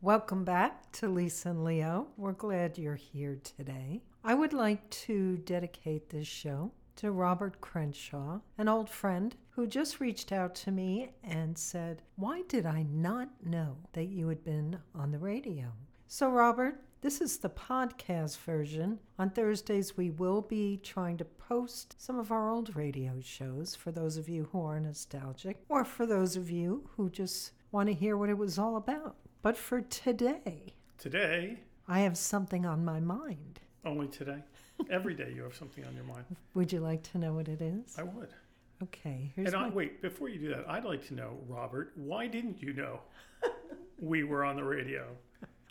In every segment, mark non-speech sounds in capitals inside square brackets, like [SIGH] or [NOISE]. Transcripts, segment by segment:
Welcome back to Lisa and Leo. We're glad you're here today. I would like to dedicate this show to Robert Crenshaw, an old friend who just reached out to me and said, Why did I not know that you had been on the radio? So, Robert, this is the podcast version. On Thursdays, we will be trying to post some of our old radio shows for those of you who are nostalgic, or for those of you who just want to hear what it was all about. But for today, Today, I have something on my mind. only today. Every day you have something on your mind. Would you like to know what it is? I would. Okay, here's And I, my- wait, before you do that, I'd like to know, Robert, why didn't you know [LAUGHS] we were on the radio?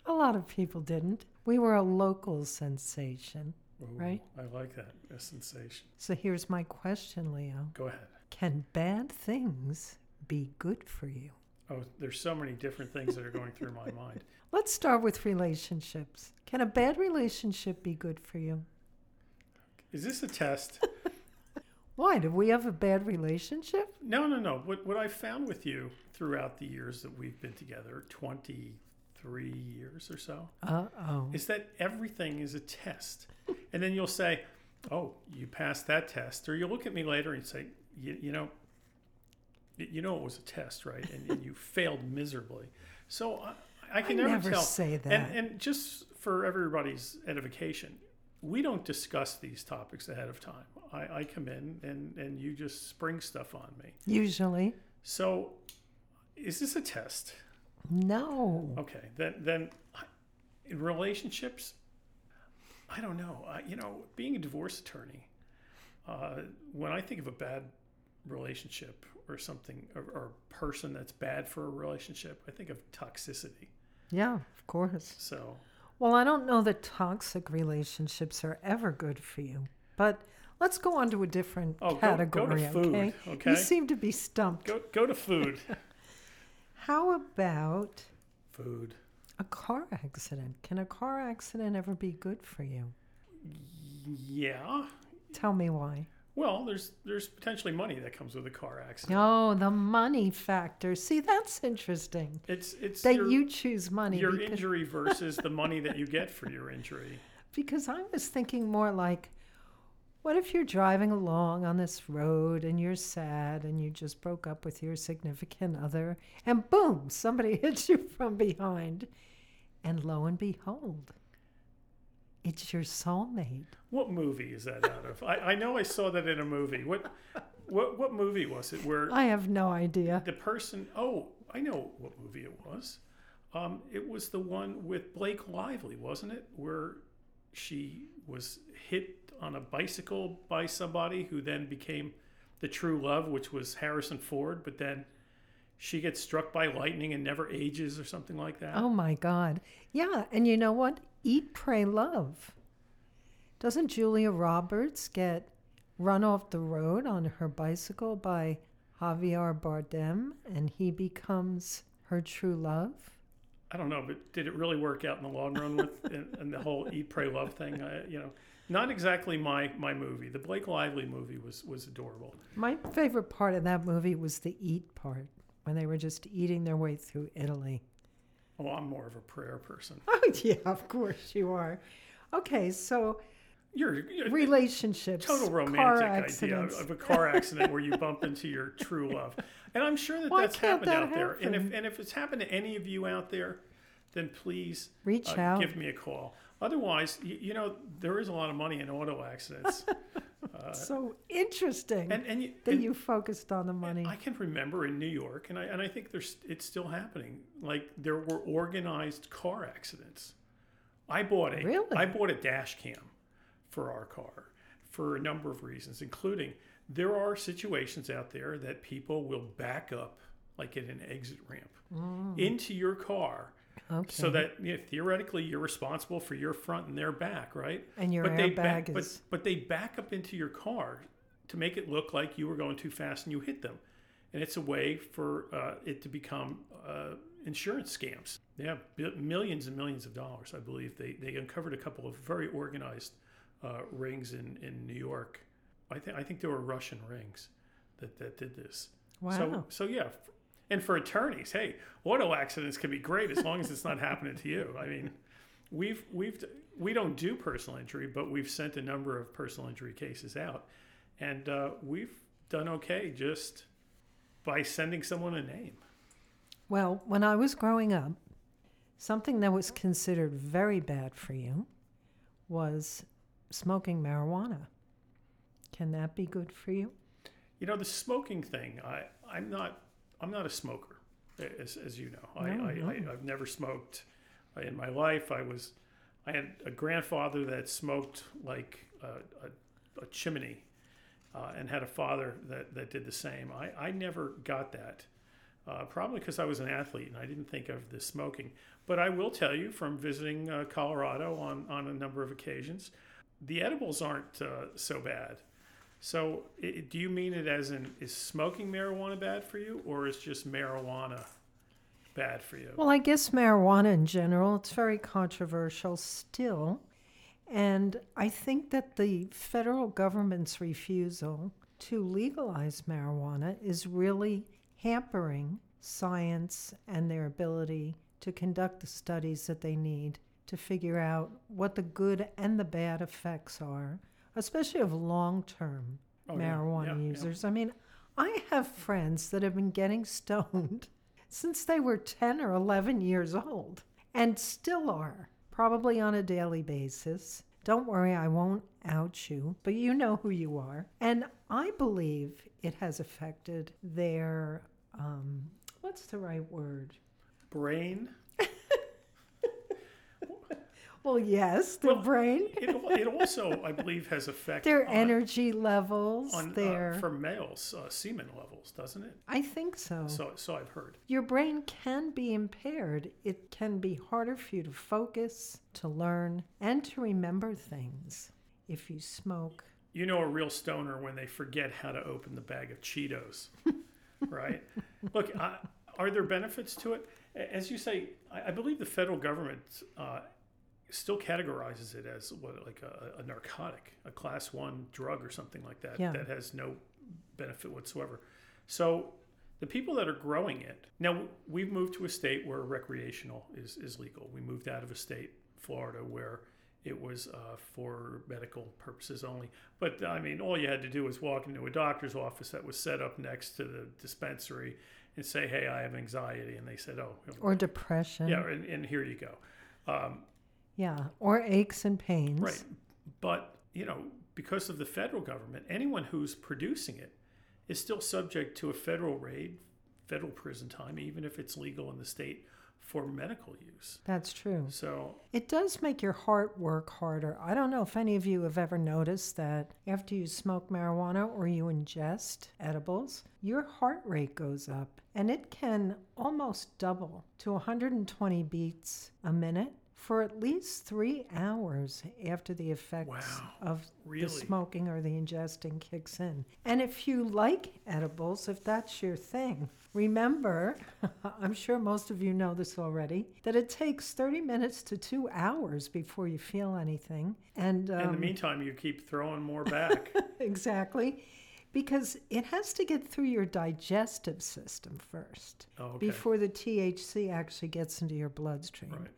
a lot of people didn't. We were a local sensation. Ooh, Right. I like that. A sensation. So here's my question, Leo. Go ahead. Can bad things be good for you? Oh, there's so many different things that are going through my mind. [LAUGHS] Let's start with relationships. Can a bad relationship be good for you? Is this a test? [LAUGHS] Why? Do we have a bad relationship? No, no, no. What, what I found with you throughout the years that we've been together, 23 years or so, Uh oh. is that everything is a test. And then you'll say, "Oh, you passed that test," or you'll look at me later and say, "You, you know, you know it was a test, right? And, and you [LAUGHS] failed miserably." So I, I can I never, never tell. say that. And, and just for everybody's edification, we don't discuss these topics ahead of time. I, I come in and and you just spring stuff on me. Usually, So, is this a test? no. Okay, then then in relationships, I don't know. I, you know, being a divorce attorney, uh, when I think of a bad relationship or something or, or person that's bad for a relationship, I think of toxicity. Yeah, of course. So Well, I don't know that toxic relationships are ever good for you, but let's go on to a different Oh, go- go to category, food, okay? okay? You seem to be stumped. go go to food. [LAUGHS] How about food. a car accident? Can a car accident ever be good for you? Yeah. Tell me why. Well, there's there's potentially money that comes with a car accident. Oh, the money factor. See, that's interesting. It's it's That your, you choose money your because, injury [LAUGHS] versus the money that you get for your injury. because I was thinking more like, what if you're driving along on this road and you're sad and you just broke up with your significant other and boom, somebody [LAUGHS] hits you from behind and lo and behold, it's your soulmate. What movie is that out of? I, I know I saw that in a movie. What what what movie was it where I have no idea. the person oh, I know what movie it was. Um, it was the one with Blake Lively, wasn't it? Where she was hit on a bicycle by somebody who then became the true love, which was Harrison Ford, but then she gets struck by lightning and never ages or something like that. Oh my God. Yeah. And you know what? Eat, pray, love. Doesn't Julia Roberts get run off the road on her bicycle by Javier Bardem and he becomes her true love? I don't know, but did it really work out in the long run with and, and the whole eat, pray, love thing? I, you know, not exactly my my movie. The Blake Lively movie was was adorable. My favorite part of that movie was the eat part when they were just eating their way through Italy. Oh, I'm more of a prayer person. [LAUGHS] Oh, yeah, of course you are. Okay, so You're, you're relationships, total romantic idea accidents. of a car [LAUGHS] accident where you bump into your true love, and I'm sure that Why that's happened that out there. And if and if it's happened to any of you out there, then please Reach uh, out. give me a call. Otherwise, you, you know there is a lot of money in auto accidents, [LAUGHS] Uh, so interesting and and, you, that and you focused on the money. I can remember in New York, and I and I think there's it's still happening. Like there were organized car accidents. I bought a Really? I bought a dash cam for our car for a number of reasons, including there are situations out there that people will back up like at an exit ramp into your car okay. so that you know, theoretically you're responsible for your front and their back, right? and your but airbag back, is but but they back up into your car to make it look like you were going too fast and you hit them, and it's a way for uh, it to become uh, insurance scams. They have millions and millions of dollars, I believe. They they uncovered a couple of very organized uh, rings in in New York. I think I think there were Russian rings that that did this. wow. So so yeah, And for attorneys, hey, auto accidents can be great as long as it's not happening to you. I mean, we've we've we don't do personal injury, but we've sent a number of personal injury cases out, and uh, we've done okay just by sending someone a name. Well, when I was growing up, something that was considered very bad for you was smoking marijuana. Can that be good for you? You know, the smoking thing. I I'm not I'm not a smoker, as, as you know. I, No, I, no. I I've never smoked in my life. I was I had a grandfather that smoked like a, a, a chimney, uh, and had a father that that did the same. I I never got that. Uh, probably because I was an athlete and I didn't think of the smoking. But I will tell you from visiting uh, Colorado on, on a number of occasions, the edibles aren't uh, so bad. So, i do you mean it as in is smoking marijuana bad for you, or is just marijuana bad for you? Well, I guess marijuana in general, it's very controversial still. And I think that the federal government's refusal to legalize marijuana is really hampering science and their ability to conduct the studies that they need to figure out what the good and the bad effects are, especially of long term Oh, marijuana yeah, yeah. users. I mean, I have friends that have been getting stoned [LAUGHS] since they were 10 or 11 years old and still are, probably on a daily basis. Don't worry, I won't out you, but you know who you are. And I believe it has affected their, um, what's the right word? Brain. Well, yes, their Well, brain, It, it also, I believe, has effect their on, energy levels, on their. uh, for males uh, semen levels, doesn't it? I think so. So, so I've heard. Your brain can be impaired. It can be harder for you to focus, to learn, and to remember things if you smoke. You know a real stoner when they forget how to open the bag of Cheetos, [LAUGHS] right? Look, I, are there benefits to it? As you say, I, I believe the federal government uh, still categorizes it as what, like a, a narcotic, a class one drug or something like that, Yeah. that has no benefit whatsoever. So the people that are growing it now, we've moved to a state where recreational is, is legal. We moved out of a state, Florida, where it was uh, for medical purposes only. But I mean, all you had to do was walk into a doctor's office that was set up next to the dispensary and say, "Hey, I have anxiety," and they said, "Oh, Or depression. yeah," and, and here you go. Um, Yeah, Or aches and pains. Right. But, you know, because of the federal government, anyone who's producing it is still subject to a federal raid, federal prison time, even if it's legal in the state for medical use. That's true. So, It does make your heart work harder. I don't know if any of you have ever noticed that after you smoke marijuana or you ingest edibles, your heart rate goes up and it can almost double to 120 beats a minute for at least three hours after the effects Wow. of Really? the smoking or the ingesting kicks in. And if you like edibles, if that's your thing, remember, [LAUGHS] I'm sure most of you know this already, that it takes 30 minutes to two hours before you feel anything. And um, in the meantime, you keep throwing more [LAUGHS] back. exactly. Because it has to get through your digestive system first Oh, okay. before the THC actually gets into your bloodstream. Right.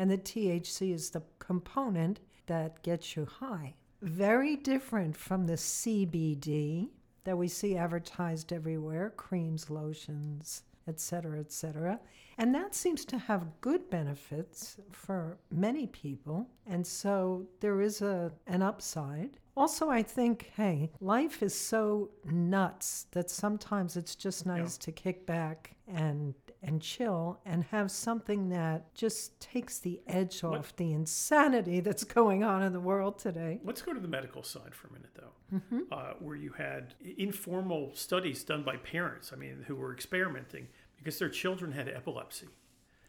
And the THC is the component that gets you high. Very different from the CBD that we see advertised everywhere creams, lotions, etc., etc. And that seems to have good benefits for many people. And so there is a, an upside. Also, I think, hey, life is so nuts that sometimes it's just nice to kick back and and chill and have something that just takes the edge What- off the insanity that's going on in the world today. Let's go to the medical side for a minute, though, Mm-hmm. uh, where you had informal studies done by parents, I mean, who were experimenting because their children had epilepsy.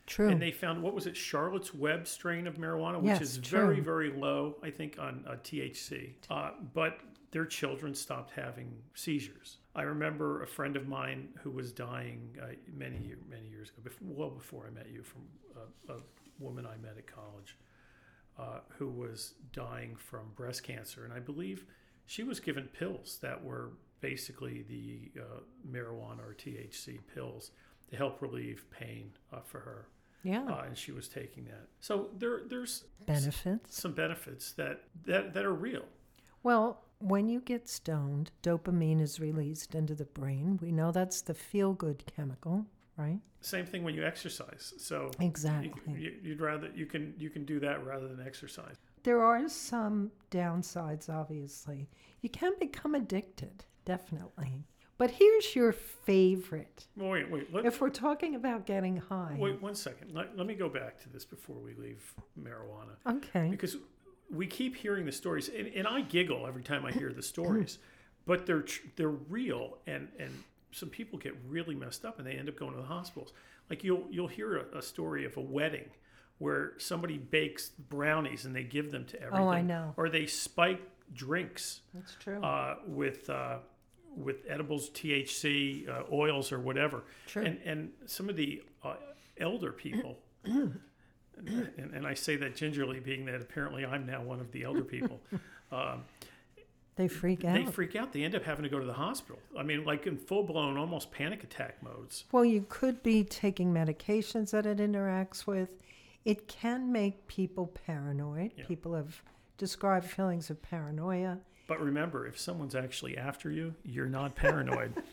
True. And they found what was it, Charlotte's Web strain of marijuana, which Yes, is true. very, very low, I think, on uh, THC. Uh, but their children stopped having seizures. I remember a friend of mine who was dying uh, many, many years ago, before, well before I met you, from a, a woman I met at college, uh, who was dying from breast cancer, and I believe she was given pills that were basically the uh, marijuana or THC pills to help relieve pain uh, for her, Yeah. uh, and she was taking that. So there there's Benefits. some benefits that that that are real. Well, when you get stoned, dopamine is released into the brain. We know that's the feel good chemical, right? Same thing when you exercise. So Exactly. you, you'd rather you can you can do that rather than exercise. There are some downsides, obviously. You can become addicted, definitely. But here's your favorite. Wait, wait, let, If we're talking about getting high. wait one second. Let, let me go back to this before we leave marijuana. Okay. because we keep hearing the stories, and, and I giggle every time I hear the stories, [CLEARS THROAT] but they're they're real, and and some people get really messed up, and they end up going to the hospitals. Like you'll you'll hear a, a story of a wedding where somebody bakes brownies and they give them to everything. Oh, I know. Or they spike drinks That's true. uh, with uh, with edibles, THC, uh, oils, or whatever. True. And and some of the uh, elder people, [CLEARS THROAT] and, and I say that gingerly, being that apparently I'm now one of the elder people. [LAUGHS] um, they freak out. they freak out. They end up having to go to the hospital. I mean, like in full blown, almost panic attack modes. well, you could be taking medications that it interacts with. It can make people paranoid. Yeah. People have described feelings of paranoia. But remember, if someone's actually after you, you're not paranoid. [LAUGHS]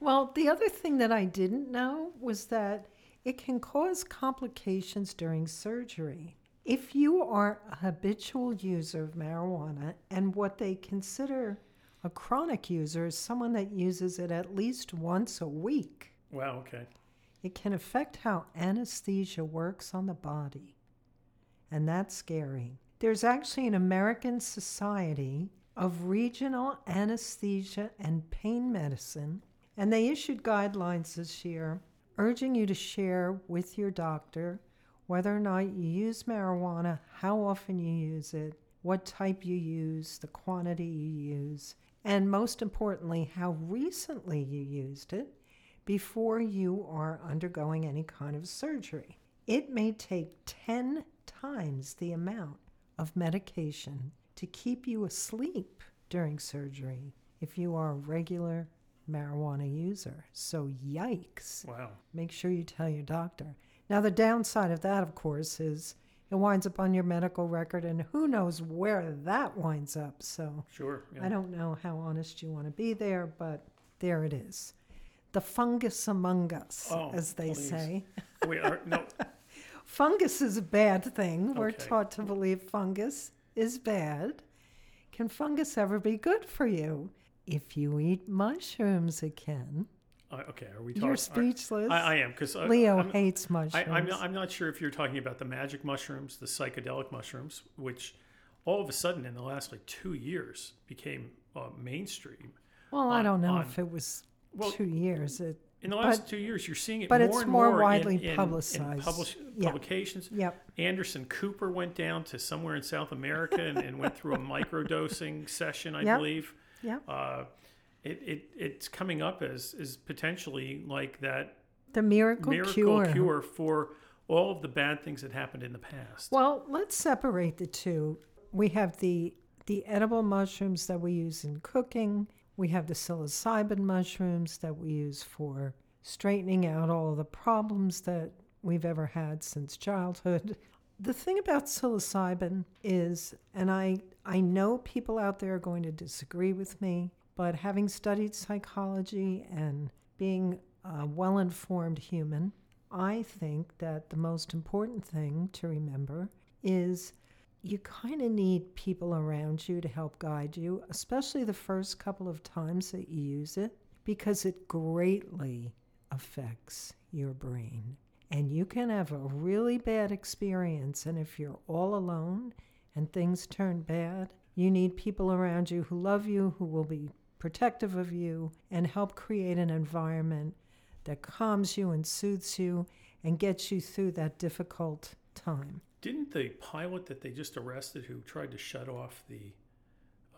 Well, the other thing that I didn't know was that it can cause complications during surgery. If you are a habitual user of marijuana and what they consider a chronic user is someone that uses it at least once a week, wow. Okay. it can affect how anesthesia works on the body. And that's scary. There's actually an American Society of Regional Anesthesia and Pain Medicine, and they issued guidelines this year urging you to share with your doctor whether or not you use marijuana, how often you use it, what type you use, the quantity you use, and most importantly, how recently you used it before you are undergoing any kind of surgery. It may take 10 times the amount of medication to keep you asleep during surgery if you are a regular marijuana user. So, yikes. Wow. Make sure you tell your doctor. Now, the downside of that, of course, is it winds up on your medical record, and who knows where that winds up. So, Sure. Yeah. I don't know how honest you want to be there, but there it is. The fungus among us, Oh, as they please. say. we Are, no. [LAUGHS] Fungus is a bad thing. We're taught to believe fungus is bad. Can fungus ever be good for you? If you eat mushrooms, again. Uh, okay. Are we talking? You're speechless. I, I am because Leo I'm, hates mushrooms. I'm, not, I'm not sure if you're talking about the magic mushrooms, the psychedelic mushrooms, which all of a sudden in the last like two years became uh, mainstream. well, I don't know on- if it was Well, two years. It, In the last two years, you're seeing it but more it's and more more, widely in, in, in publish, Yeah. publications. yep. Anderson Cooper went down to somewhere in South America and, and went through a [LAUGHS] microdosing session, I Yep. believe. Yep. Uh, it, it, it's coming up as, as potentially like that The miracle, miracle cure. cure. for all of the bad things that happened in the past. Well, let's separate the two. We have the the edible mushrooms that we use in cooking. We have the psilocybin mushrooms that we use for straightening out all of the problems that we've ever had since childhood. The thing about psilocybin is, and I I know people out there are going to disagree with me, but having studied psychology and being a well informed human, I think that the most important thing to remember is you kind of need people around you to help guide you, especially the first couple of times that you use it, because it greatly affects your brain. And you can have a really bad experience. And if you're all alone and things turn bad, you need people around you who love you, who will be protective of you, and help create an environment that calms you and soothes you and gets you through that difficult time. Didn't the pilot that they just arrested who tried to shut off the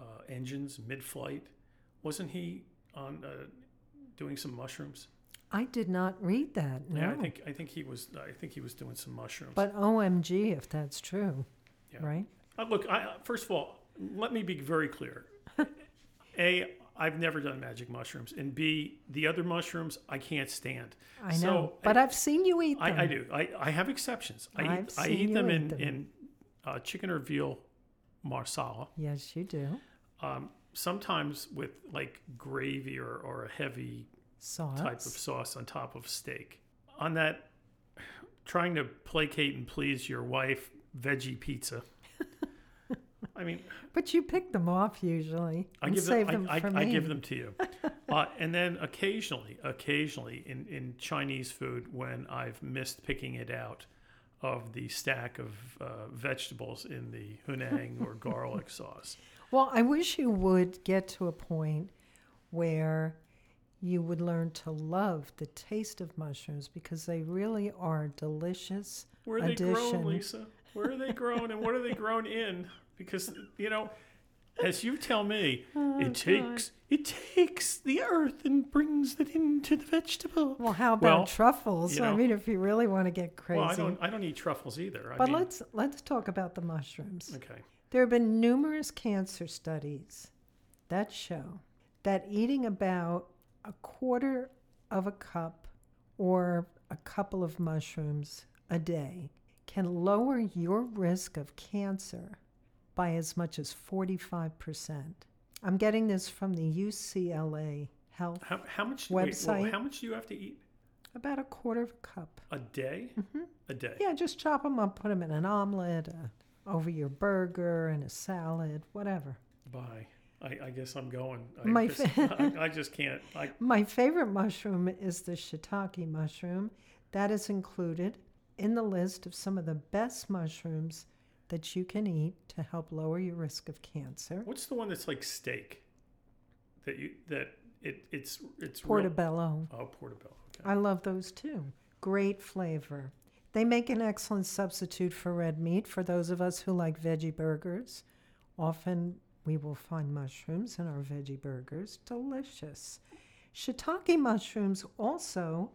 uh, engines mid-flight, wasn't he on uh, doing some mushrooms? I did not read that. No. Yeah, I think I think he was. I think he was doing some mushrooms. But OMG, if that's true, Yeah. right? Uh, look, I, first of all, let me be very clear. [LAUGHS] A, I've never done magic mushrooms, and B, the other mushrooms I can't stand. I know, but I, I've seen you eat them. I, I do. I, I have exceptions. I I've eat, I eat them eat in them. in uh, chicken or veal marsala. Yes, you do. Um, sometimes with like gravy or, or a heavy Sauce. type of sauce on top of steak. On that, trying to placate and please your wife, veggie pizza. I mean, But you pick them off usually I give save them, them I, for I, me. I give them to you. [LAUGHS] uh, and then occasionally, occasionally in, in Chinese food, when I've missed picking it out of the stack of uh, vegetables in the Hunan or [LAUGHS] garlic sauce. Well, I wish you would get to a point where you would learn to love the taste of mushrooms because they really are delicious. Where are they Addition. grown, Lisa? Where are they grown and what are they [LAUGHS] grown in? Because, you know, as you tell me, [LAUGHS] Oh, it takes it takes the earth and brings it into the vegetable. Well, how about Well, truffles? you I mean, if you really want to get crazy. Well, I don't I don't eat truffles either. I but mean, let's let's talk about the mushrooms. okay. There have been numerous cancer studies that show that eating about a quarter of a cup or a couple of mushrooms a day can lower your risk of cancer by as much as 45%. I'm getting this from the UCLA Health, How, how much wait, whoa, Website. how much do you have to eat about a quarter of a cup. a day? A day. Yeah, just chop them up, put them in an omelet, uh, over your burger, and a salad, whatever. Bye. I, I guess I'm going. I, My just, fa- I, I just can't. I, [LAUGHS] My favorite mushroom is the shiitake mushroom. That is included in the list of some of the best mushrooms that you can eat to help lower your risk of cancer. what's the one that's like steak? That you that it it's it's real- Portobello. Oh, portobello. Okay. I love those too. Great flavor. They make an excellent substitute for red meat for those of us who like veggie burgers. Often we will find mushrooms in our veggie burgers. Delicious. Shiitake mushrooms also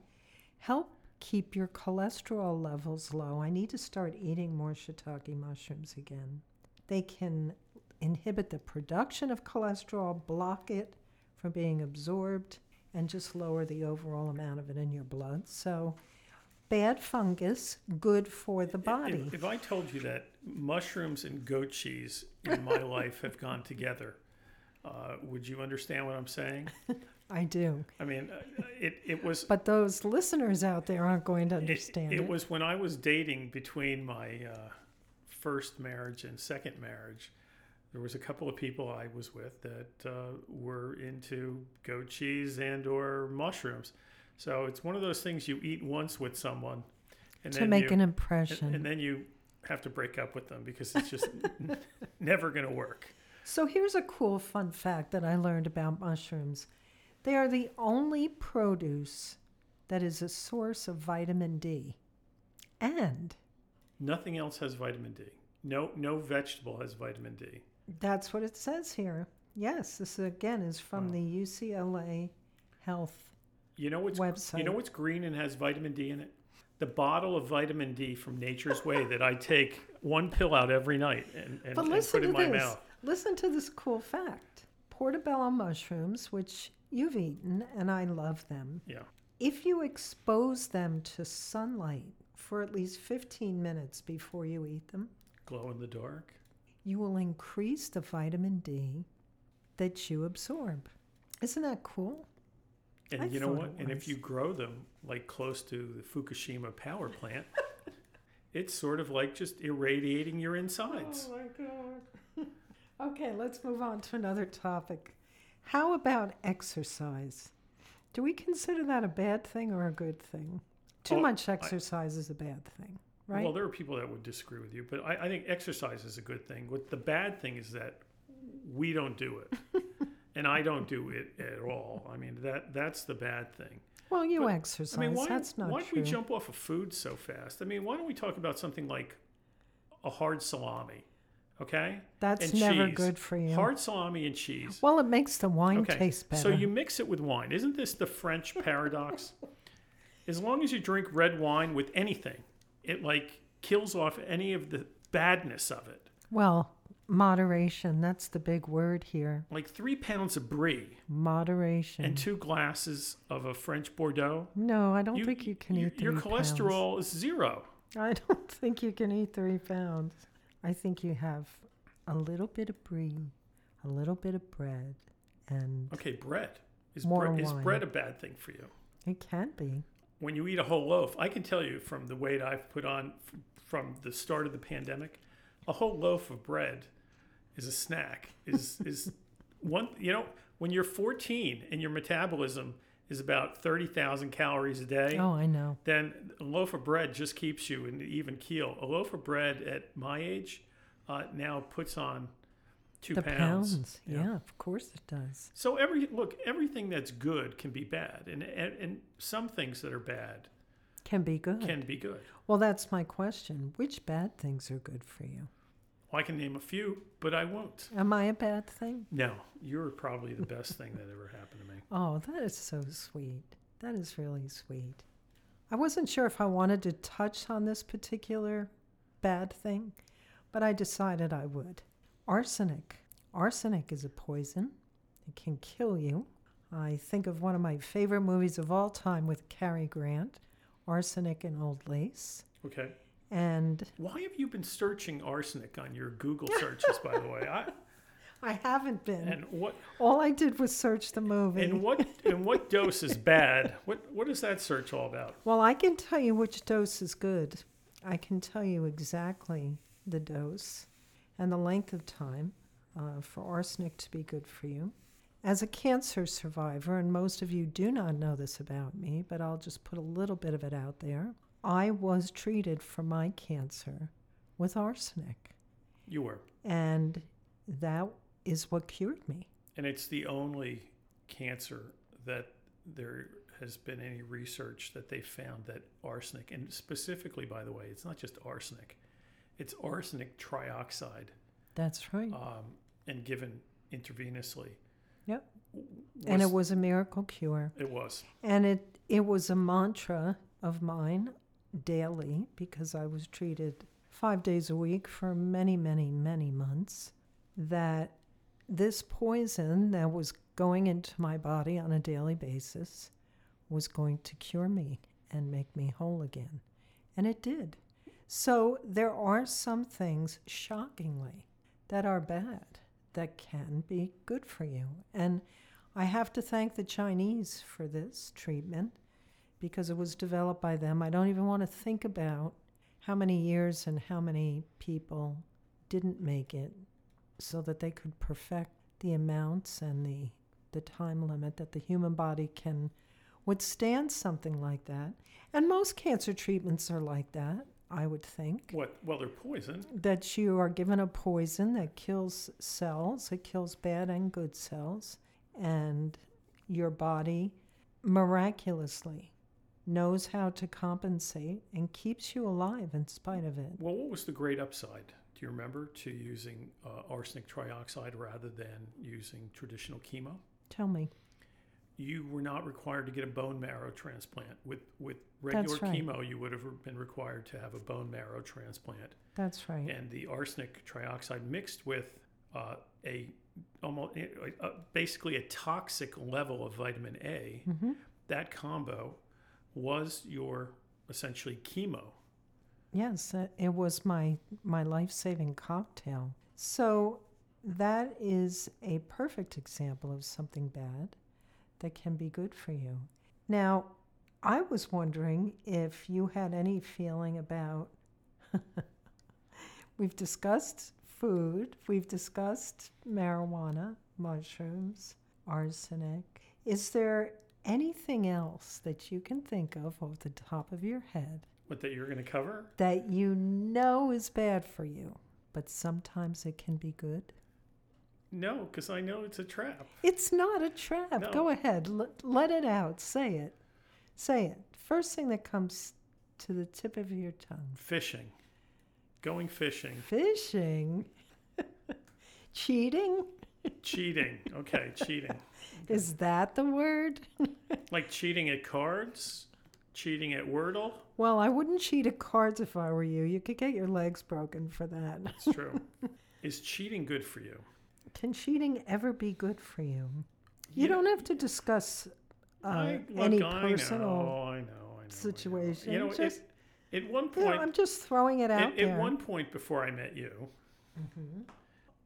help keep your cholesterol levels low. I need to start eating more shiitake mushrooms again. They can inhibit the production of cholesterol, block it from being absorbed, and just lower the overall amount of it in your blood. So, bad fungus, good for the body. If, if I told you that mushrooms and goat cheese in my [LAUGHS] life have gone together, uh, would you understand what I'm saying? [LAUGHS] I do. I mean, uh, it, it was But those listeners out there aren't going to understand it it. was when I was dating between my uh, first marriage and second marriage. There was a couple of people I was with that uh, were into goat cheese and or mushrooms. So it's one of those things you eat once with someone, and to then make you, an and, impression. and then you have to break up with them because it's just n- [LAUGHS] never going to work. So here's a cool fun fact that I learned about mushrooms. They are the only produce that is a source of vitamin D. And Nothing else has vitamin D. No, no vegetable has vitamin D. that's what it says here. Yes, this again is from Wow. the UCLA Health You know what's website. you know what's green and has vitamin D in it? The bottle of vitamin D from Nature's Way that I take one pill out every night and, and, But and put in to my this. mouth. Listen to this cool fact. Portobello mushrooms, which you've eaten and I love them. Yeah. If you expose them to sunlight for at least 15 minutes before you eat them, Glow in the dark. you will increase the vitamin D that you absorb. Isn't that cool? And I you know what? And if you grow them like close to the Fukushima power plant, [LAUGHS] it's sort of like just irradiating your insides. God. Okay, let's move on to another topic. How about exercise? Do we consider that a bad thing or a good thing? Too Oh, much I- exercise is a bad thing, right? Well, there are people that would disagree with you, but I, I think exercise is a good thing. What the bad thing is that we don't do it, [LAUGHS] and I don't do it at all. I mean that that's the bad thing. Well, you but, exercise. I mean, why, That's not why do we jump off of food so fast? I mean, why don't we talk about something like a hard salami? Okay, That's and never cheese. good for you. hard salami and cheese. Well, it makes the wine Okay, taste better. so you mix it with wine. Isn't this the French [LAUGHS] paradox? as long as you drink red wine with anything, it like kills off any of the badness of it. well, Moderation. That's the big word here. Like three pounds of brie Moderation. and two glasses of a French Bordeaux. no, I don't think you can you- eat three Your pounds. cholesterol is zero. I don't [LAUGHS] think you can eat three pounds. I think you have a little bit of brie, a little bit of bread, and Okay, bread. Is, More bre- is bread a bad thing for you? it can be. When you eat a whole loaf, I can tell you from the weight I've put on f- from the start of the pandemic, a whole loaf of bread is a snack. Is is [LAUGHS] one you know when you're 14 and your metabolism is about 30,000 calories a day. Oh, I know. then a loaf of bread just keeps you in even keel. A loaf of bread at my age uh, now puts on two the pounds. pounds. Yeah. of course it does. So every look, everything that's good can be bad, and and, and some things that are bad Can be good. can be good. well, that's my question. Which bad things are good for you? Well, I can name a few, but I won't. Am I a bad thing? No, you're probably the best thing that ever happened to me. [LAUGHS] Oh, that is so sweet. That is really sweet. I wasn't sure if I wanted to touch on this particular bad thing, but I decided I would. Arsenic. Arsenic is a poison. It can kill you. I think of one of my favorite movies of all time with Cary Grant, Arsenic and Old Lace. Okay. And Why have you been searching arsenic on your Google searches, by the way? I, [LAUGHS] I haven't been. and what all I did was search the movie. and what and what dose is bad? What what is that search all about? Well, I can tell you which dose is good. I can tell you exactly the dose and the length of time uh, for arsenic to be good for you. As a cancer survivor, and most of you do not know this about me, but I'll just put a little bit of it out there. I was treated for my cancer with arsenic, You were, and that is what cured me. and it's the only cancer that there has been any research that they found that arsenic, and specifically, by the way, it's not just arsenic, it's arsenic trioxide, That's right. um, and given intravenously. Yep. and it was a miracle cure. It was. And it, it was a mantra of mine daily because I was treated five days a week for many, many, many months that this poison that was going into my body on a daily basis was going to cure me and make me whole again. And it did. So there are some things, shockingly, that are bad that can be good for you. And I have to thank the Chinese for this treatment because it was developed by them. I don't even want to think about how many years and how many people didn't make it so that they could perfect the amounts and the the time limit that the human body can withstand something like that. And most cancer treatments are like that, I would think What? Well, they're poison. that you are given a poison that kills cells, it kills bad and good cells, and your body miraculously knows how to compensate and keeps you alive in spite of it. Well, what was the great upside? Do you remember to using uh, arsenic trioxide rather than using traditional chemo? Tell me. You were not required to get a bone marrow transplant. With with regular right. chemo, you would have been required to have a bone marrow transplant. That's right. And the arsenic trioxide mixed with uh, a almost uh, basically a toxic level of vitamin A, hmm that combo was your essentially chemo. Yes, it was my my life-saving cocktail. So that is a perfect example of something bad that can be good for you. Now, I was wondering if you had any feeling about [LAUGHS] We've discussed food, we've discussed marijuana, mushrooms, arsenic. Is there anything else that you can think of off the top of your head What that you're going to cover? that you know is bad for you, but sometimes it can be good? No, because I know it's a trap. It's not a trap. No. Go ahead. L- let it out. Say it. Say it. First thing that comes to the tip of your tongue Fishing, going fishing, fishing. [LAUGHS] Cheating? [LAUGHS] cheating. Okay, cheating. Is that the word? [LAUGHS] Like cheating at cards, cheating at Wordle. Well, I wouldn't cheat at cards if I were you. You could get your legs broken for that. That's true. [LAUGHS] Is cheating good for you? Can cheating ever be good for you? You Yeah, don't have to discuss uh, I, look, any personal. I know, I know, know. situation, You know, it- at one point, I'm just throwing it out at, there. at one point before I met you, Mm-hmm.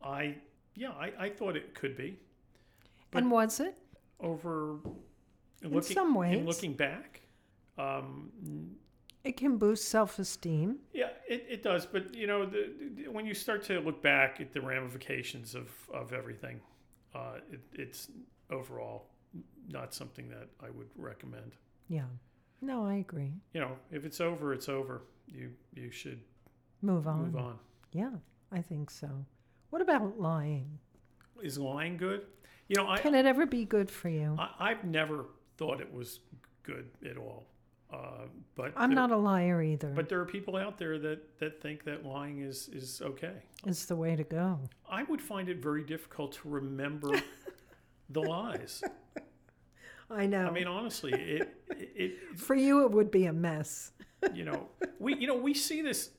I yeah, I, I thought it could be and was it? over In looking some in ways. looking back. Um, It can boost self-esteem. yeah, it, it does, but you know, the, the, when you start to look back at the ramifications of, of everything, uh, it, it's overall not something that I would recommend. Yeah. No, I agree. You know, if it's over, it's over. You you should Move on. move on. Yeah, I think so. What about lying? Is lying good? You know, I, Can it ever be good for you? I I've never thought it was good at all. Uh, but I'm there- not a liar either. But there are people out there that, that think that lying is, is okay. it's the way to go. I would find it very difficult to remember [LAUGHS] the lies. I know. I mean, honestly, it, it, for you, it would be a mess. you know we you know we see this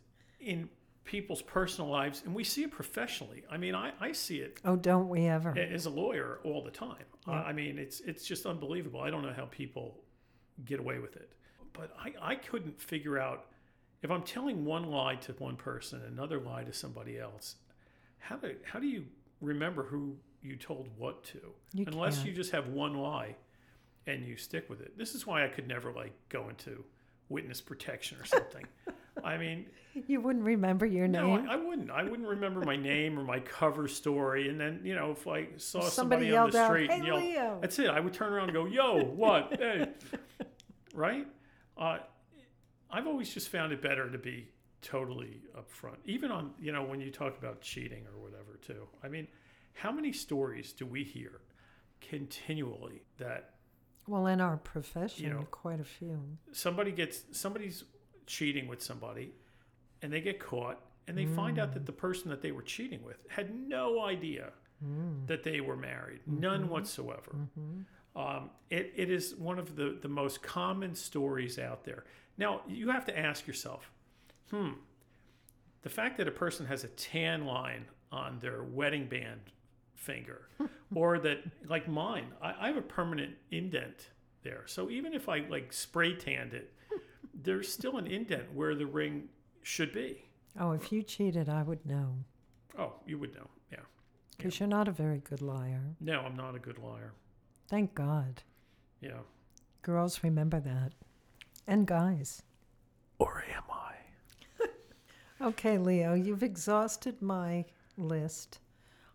in people's personal lives, and we see it professionally. I mean, I, I see it Oh, don't we ever? as a lawyer all the time. I- Yeah. I mean, it's it's just unbelievable. I don't know how people get away with it. But I, I couldn't figure out if I'm telling one lie to one person, another lie to somebody else. How do how do you remember who you told what to? You Unless can't. you just have one lie and you stick with it. This is why I could never like go into witness protection or something. [LAUGHS] I mean, You wouldn't remember your no, name. I, I wouldn't. I wouldn't remember my name or my cover story. And then, you know, if I saw Somebody somebody, on the out, street "Hey, and yelled, Leo!" that's it. I would turn around and go, yo, what? [LAUGHS] hey. Right? Uh, I've always just found it better to be totally upfront, even on, you know, when you talk about cheating or whatever, too. I mean, how many stories do we hear continually that well, in our profession, you know, quite a few. somebody gets somebody's cheating with somebody and they get caught and they find out that the person that they were cheating with had no idea that they were married. None whatsoever. Um, it, it is one of the, the most common stories out there. Now you have to ask yourself hmm the fact that a person has a tan line on their wedding band finger [LAUGHS] or that like mine I, I have a permanent indent there. So even if i like spray tanned it there's still an indent where the ring should be Oh, if you cheated, I would know. oh you would know yeah Because you're not a very good liar. no i'm not a good liar Thank God. yeah Girls remember that. And guys. or am i [LAUGHS] Okay, Leo, you've exhausted my list.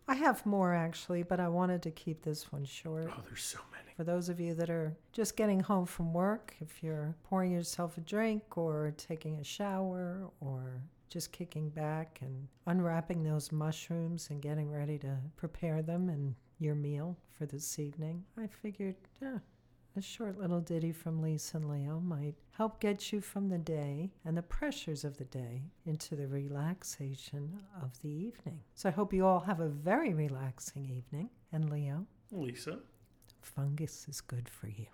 I have more actually, but I wanted to keep this one short. oh there's so many For those of you that are just getting home from work, if you're pouring yourself a drink or taking a shower or just kicking back and unwrapping those mushrooms and getting ready to prepare them and your meal for this evening, I figured yeah, a short little ditty from Lisa and Leo might help get you from the day and the pressures of the day into the relaxation of the evening. So I hope you all have a very relaxing evening. And Leo, lisa fungus is good for you.